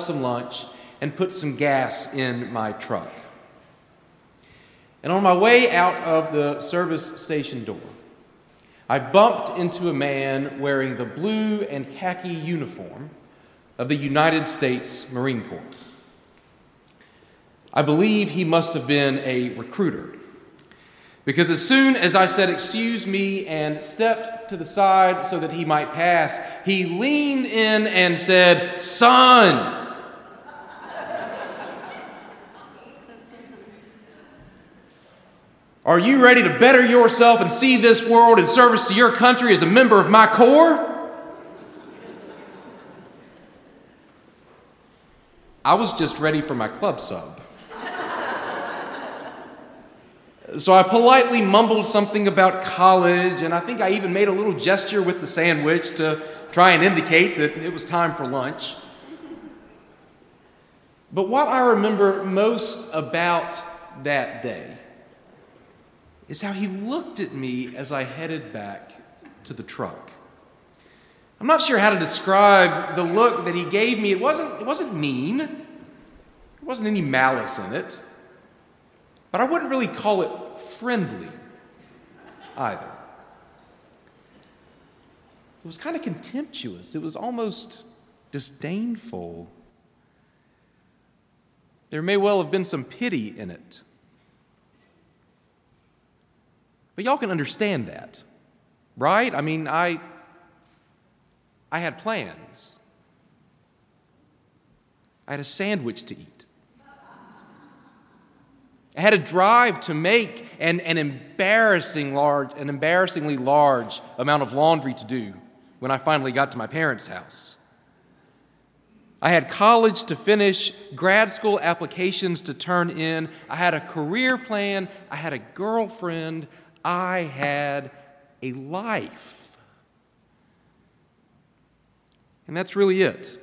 some lunch and put some gas in my truck. And on my way out of the service station door, I bumped into a man wearing the blue and khaki uniform of the United States Marine Corps. I believe he must have been a recruiter. Because as soon as I said, Excuse me, and stepped to the side so that he might pass, he leaned in and said, Son! Are you ready to better yourself and see this world in service to your country as a member of my corps? I was just ready for my club sub. So I politely mumbled something about college, and I think I even made a little gesture with the sandwich to try and indicate that it was time for lunch. But what I remember most about that day is how he looked at me as I headed back to the truck. I'm not sure how to describe the look that he gave me. It wasn't, it wasn't mean, there wasn't any malice in it, but I wouldn't really call it friendly either. It was kind of contemptuous, it was almost disdainful. There may well have been some pity in it. But y'all can understand that, right? I mean, I I had plans. I had a sandwich to eat. I had a drive to make an, an, embarrassing large, an embarrassingly large amount of laundry to do when I finally got to my parents' house. I had college to finish, grad school applications to turn in. I had a career plan. I had a girlfriend. I had a life. And that's really it,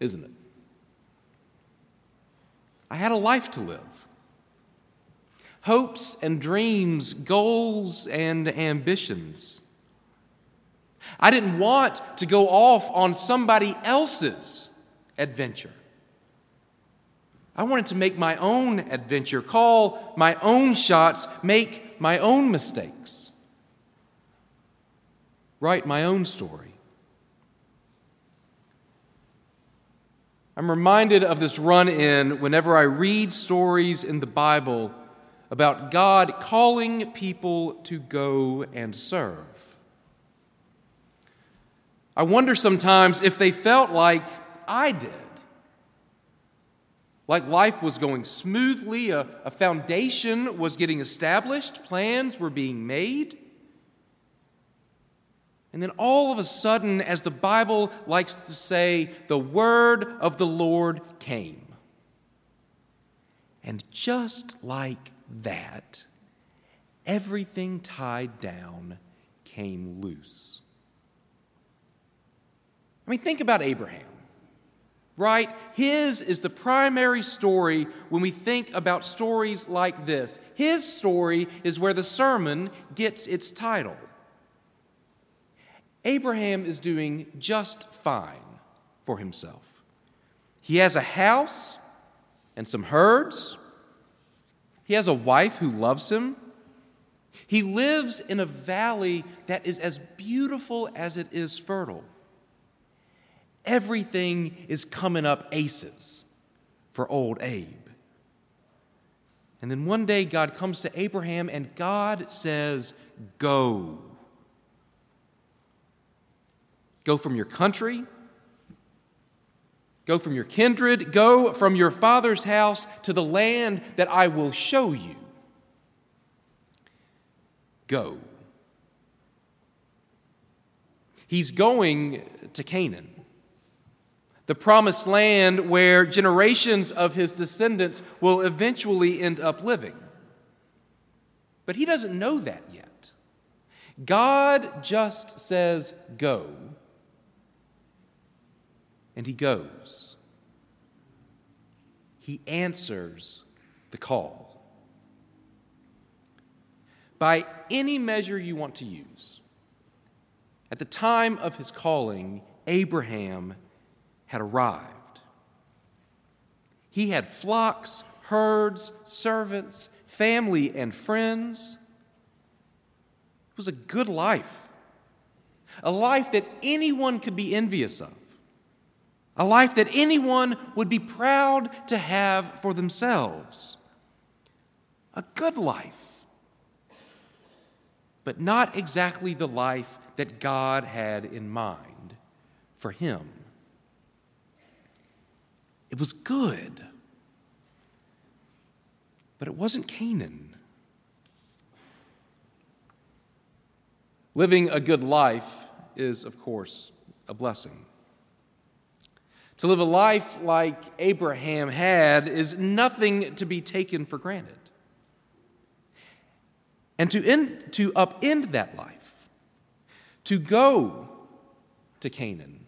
isn't it? I had a life to live hopes and dreams, goals and ambitions. I didn't want to go off on somebody else's adventure. I wanted to make my own adventure, call my own shots, make my own mistakes, write my own story. I'm reminded of this run in whenever I read stories in the Bible about God calling people to go and serve. I wonder sometimes if they felt like I did. Like life was going smoothly, a, a, foundation was getting established, plans were being made. And then all of a sudden, as the Bible likes to say, the word of the Lord came. And just like that, everything tied down came loose. I mean, think about Abraham, right? His is the primary story when we think about stories like this. His story is where the sermon gets its title. Abraham is doing just fine for himself. He has a house and some herds he has a wife who loves him. He lives in a valley that is as beautiful as it is fertile. Everything is coming up aces for old Abe. And then one day God comes to Abraham and God says, Go. Go from your country Go from your kindred, go from your father's house to the land that I will show you. Go. He's going to Canaan, the promised land where generations of his descendants will eventually end up living. But he doesn't know that yet. God just says, Go and he goes. He answers the call. By any measure you want to use, at the time of his calling, Abraham had arrived. He had flocks, herds, servants, family, and friends. It was a good life, a life that anyone could be envious of, a life that anyone would be proud to have for themselves. A good life, but not exactly the life that God had in mind for him. It was good. But it wasn't Canaan. Living a good life is, of course, a blessing. To live a life like Abraham had is nothing to be taken for granted. And to, end, to upend that life, to go to Canaan,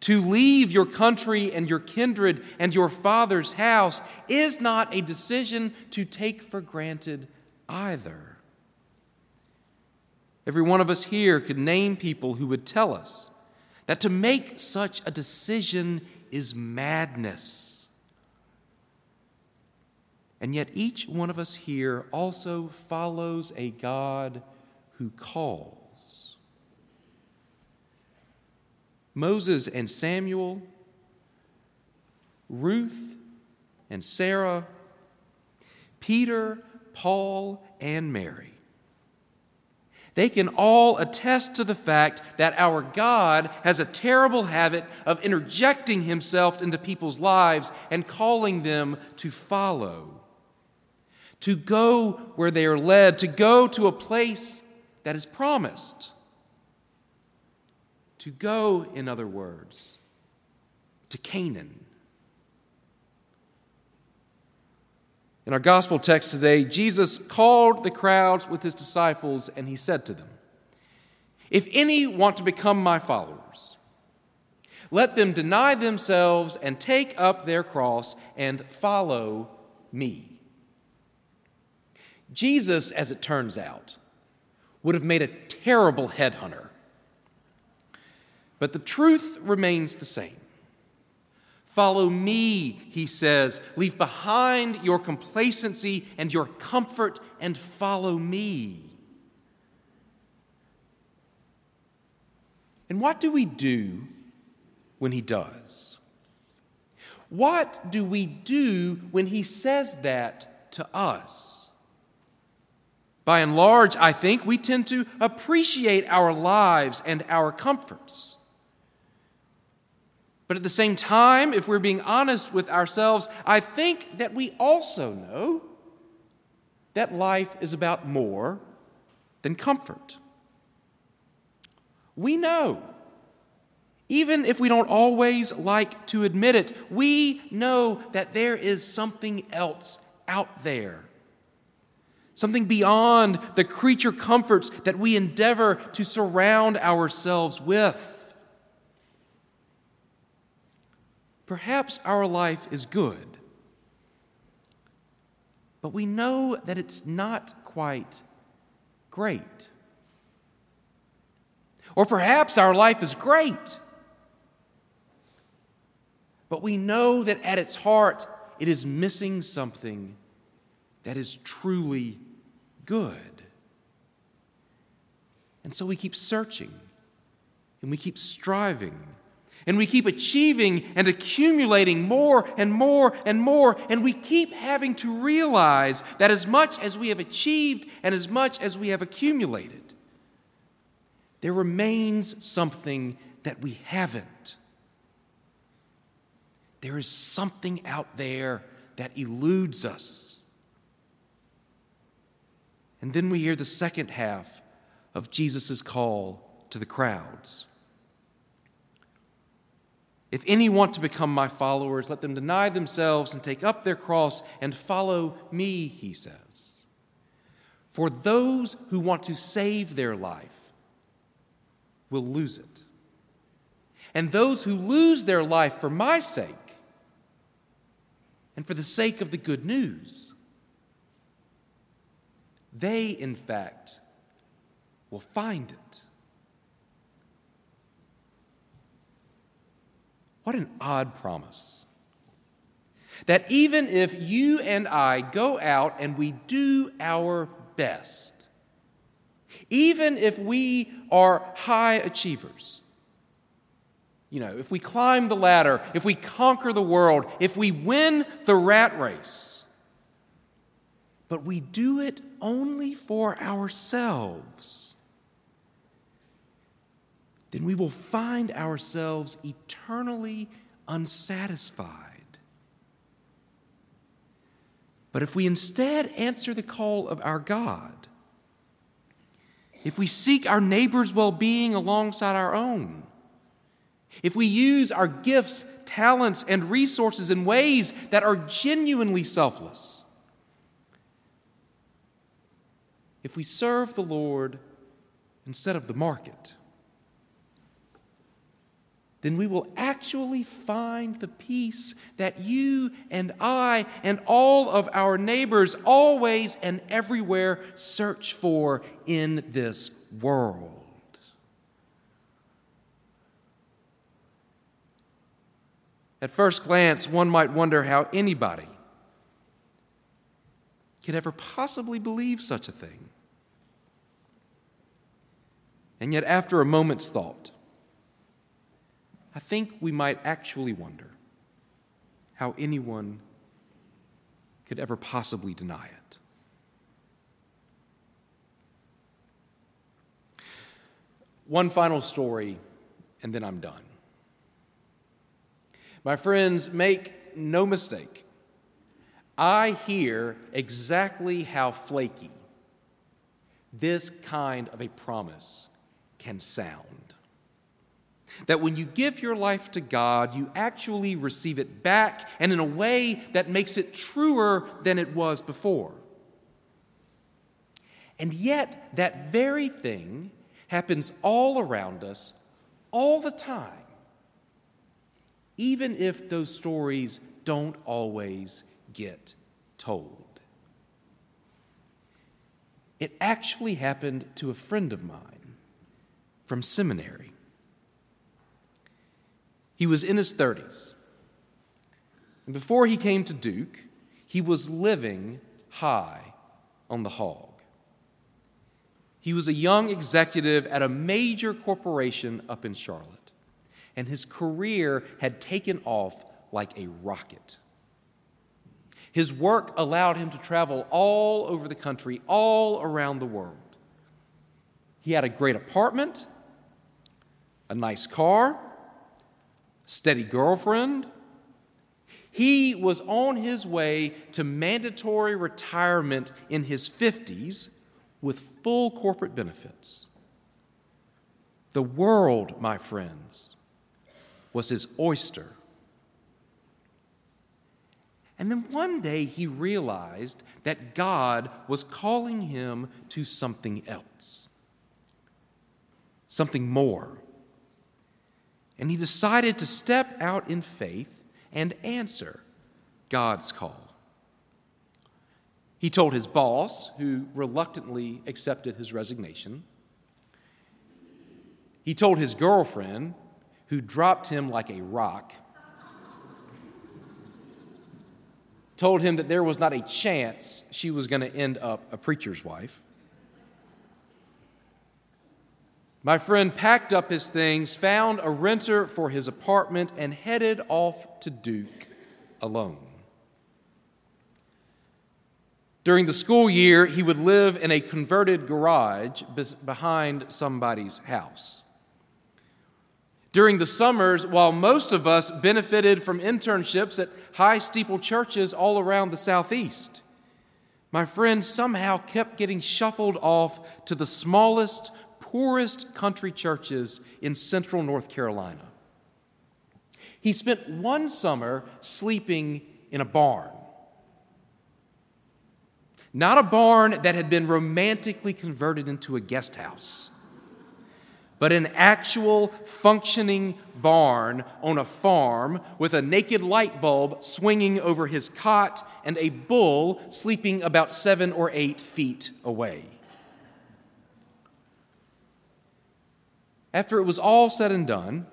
to leave your country and your kindred and your father's house is not a decision to take for granted either. Every one of us here could name people who would tell us that to make such a decision is madness. And yet, each one of us here also follows a God who calls. Moses and Samuel, Ruth and Sarah, Peter, Paul, and Mary. They can all attest to the fact that our God has a terrible habit of interjecting himself into people's lives and calling them to follow, to go where they are led, to go to a place that is promised. To go, in other words, to Canaan. In our gospel text today, Jesus called the crowds with his disciples and he said to them, If any want to become my followers, let them deny themselves and take up their cross and follow me. Jesus, as it turns out, would have made a terrible headhunter but the truth remains the same. Follow me, he says. Leave behind your complacency and your comfort and follow me. And what do we do when he does? What do we do when he says that to us? By and large, I think we tend to appreciate our lives and our comforts. But at the same time, if we're being honest with ourselves, I think that we also know that life is about more than comfort. We know, even if we don't always like to admit it, we know that there is something else out there. Something beyond the creature comforts that we endeavor to surround ourselves with. Perhaps our life is good, but we know that it's not quite great. Or perhaps our life is great, but we know that at its heart it is missing something that is truly good. And so we keep searching and we keep striving and we keep achieving and accumulating more and more and more. And we keep having to realize that as much as we have achieved and as much as we have accumulated, there remains something that we haven't. There is something out there that eludes us. And then we hear the second half of Jesus' call to the crowds. If any want to become my followers, let them deny themselves and take up their cross and follow me, he says. For those who want to save their life will lose it. And those who lose their life for my sake and for the sake of the good news, they, in fact, will find it. What an odd promise. That even if you and I go out and we do our best, even if we are high achievers, you know, if we climb the ladder, if we conquer the world, if we win the rat race, but we do it only for ourselves, then we will find ourselves eternally unsatisfied. But if we instead answer the call of our God, if we seek our neighbor's well being alongside our own, if we use our gifts, talents, and resources in ways that are genuinely selfless, if we serve the Lord instead of the market, then we will actually find the peace that you and I and all of our neighbors always and everywhere search for in this world. At first glance, one might wonder how anybody could ever possibly believe such a thing. And yet, after a moment's thought, I think we might actually wonder how anyone could ever possibly deny it. One final story, and then I'm done. My friends, make no mistake. I hear exactly how flaky this kind of a promise can sound. That when you give your life to God, you actually receive it back and in a way that makes it truer than it was before. And yet, that very thing happens all around us all the time even if those stories don't always get told. It actually happened to a friend of mine from seminary. He was in his 30s. And before he came to Duke, he was living high on the hog. He was a young executive at a major corporation up in Charlotte and his career had taken off like a rocket. His work allowed him to travel all over the country, all around the world. He had a great apartment, a nice car, steady girlfriend. He was on his way to mandatory retirement in his 50s with full corporate benefits. The world, my friends, was his oyster. And then one day he realized that God was calling him to something else, something more. And he decided to step out in faith and answer God's call. He told his boss, who reluctantly accepted his resignation. He told his girlfriend, who dropped him like a rock, told him that there was not a chance she was going to end up a preacher's wife. My friend packed up his things, found a renter for his apartment, and headed off to Duke alone. During the school year, he would live in a converted garage behind somebody's house. During the summers, while most of us benefited from internships at high steeple churches all around the Southeast, my friend somehow kept getting shuffled off to the smallest, poorest country churches in central North Carolina. He spent one summer sleeping in a barn. Not a barn that had been romantically converted into a guest house but an actual functioning barn on a farm with a naked light bulb swinging over his cot and a bull sleeping about seven or eight feet away. After it was all said and done,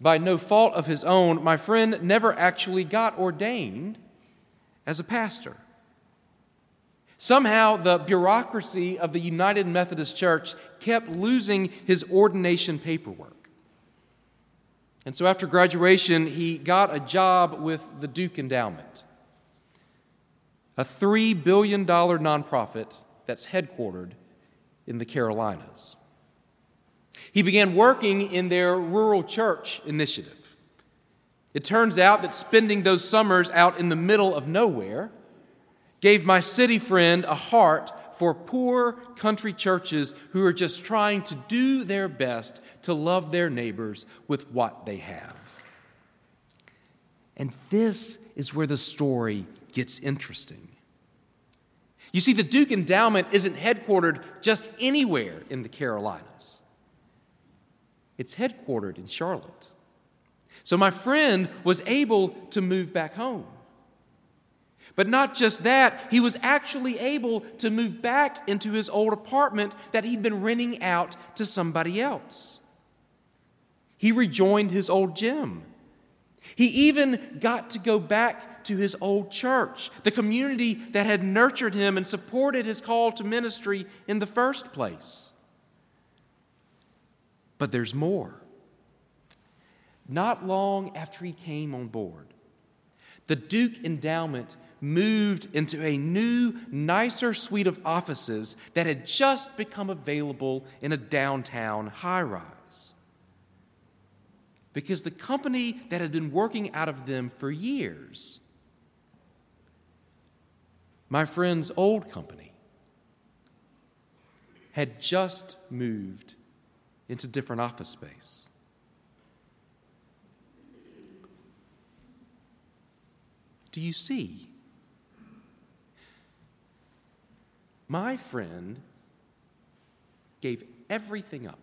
by no fault of his own, my friend never actually got ordained as a pastor. Somehow, the bureaucracy of the United Methodist Church kept losing his ordination paperwork. And so, after graduation, he got a job with the Duke Endowment, a $3 billion nonprofit that's headquartered in the Carolinas. He began working in their rural church initiative. It turns out that spending those summers out in the middle of nowhere gave my city friend a heart for poor country churches who are just trying to do their best to love their neighbors with what they have. And this is where the story gets interesting. You see, the Duke Endowment isn't headquartered just anywhere in the Carolinas, it's headquartered in Charlotte. So my friend was able to move back home. But not just that, he was actually able to move back into his old apartment that he'd been renting out to somebody else. He rejoined his old gym. He even got to go back to his old church, the community that had nurtured him and supported his call to ministry in the first place. But there's more. Not long after he came on board, the Duke Endowment moved into a new, nicer suite of offices that had just become available in a downtown high rise. Because the company that had been working out of them for years, my friend's old company, had just moved into different office space. Do you see? My friend gave everything up.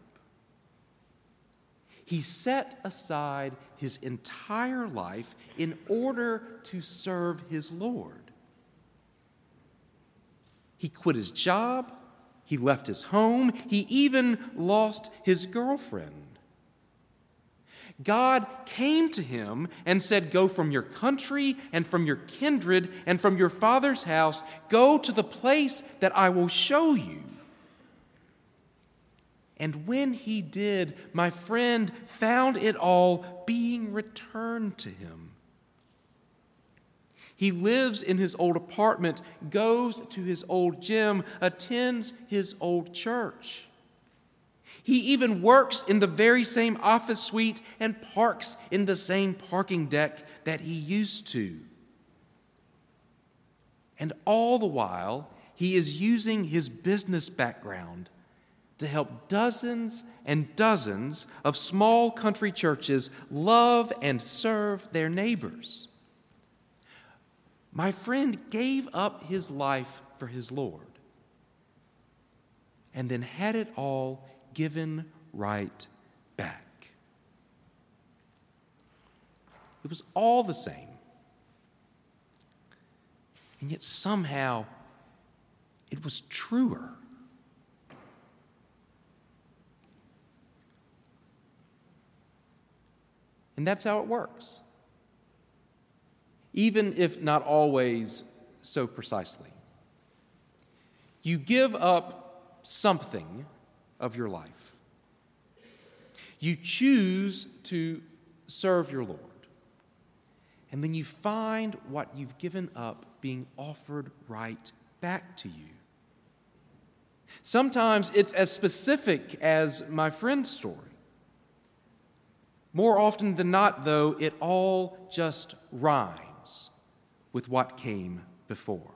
He set aside his entire life in order to serve his Lord. He quit his job, he left his home, he even lost his girlfriend. God came to him and said, Go from your country and from your kindred and from your father's house, go to the place that I will show you. And when he did, my friend found it all being returned to him. He lives in his old apartment, goes to his old gym, attends his old church. He even works in the very same office suite and parks in the same parking deck that he used to. And all the while, he is using his business background to help dozens and dozens of small country churches love and serve their neighbors. My friend gave up his life for his Lord and then had it all given right back. It was all the same. And yet somehow it was truer. And that's how it works. Even if not always so precisely. You give up something of your life. You choose to serve your Lord. And then you find what you've given up being offered right back to you. Sometimes it's as specific as my friend's story. More often than not, though, it all just rhymes with what came before.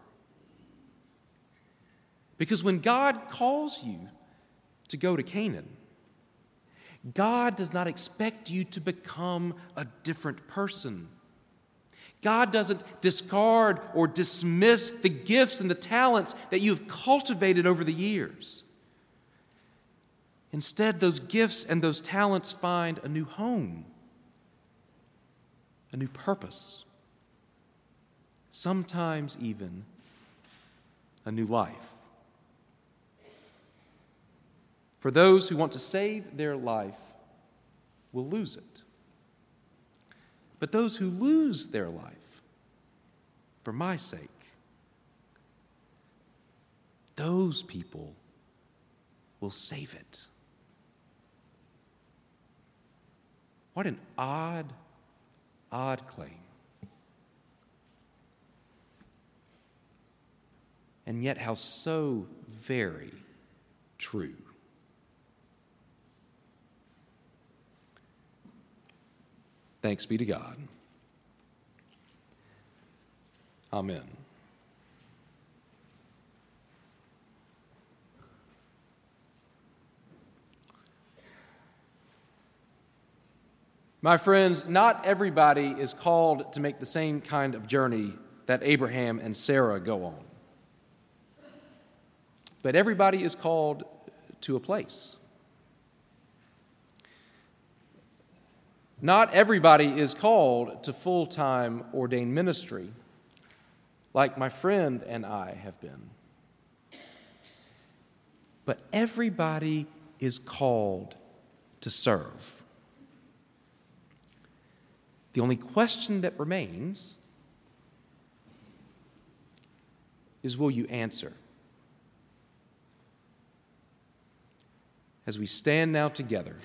Because when God calls you to go to Canaan. God does not expect you to become a different person. God doesn't discard or dismiss the gifts and the talents that you've cultivated over the years. Instead, those gifts and those talents find a new home, a new purpose, sometimes even a new life. For those who want to save their life will lose it. but those who lose their life for my sake, those people will save it. What an odd, odd claim. And yet, how so very true. Thanks be to God. Amen. My friends, not everybody is called to make the same kind of journey that Abraham and Sarah go on. But everybody is called to a place. Not everybody is called to full time ordained ministry, like my friend and I have been. But everybody is called to serve. The only question that remains is will you answer? As we stand now together,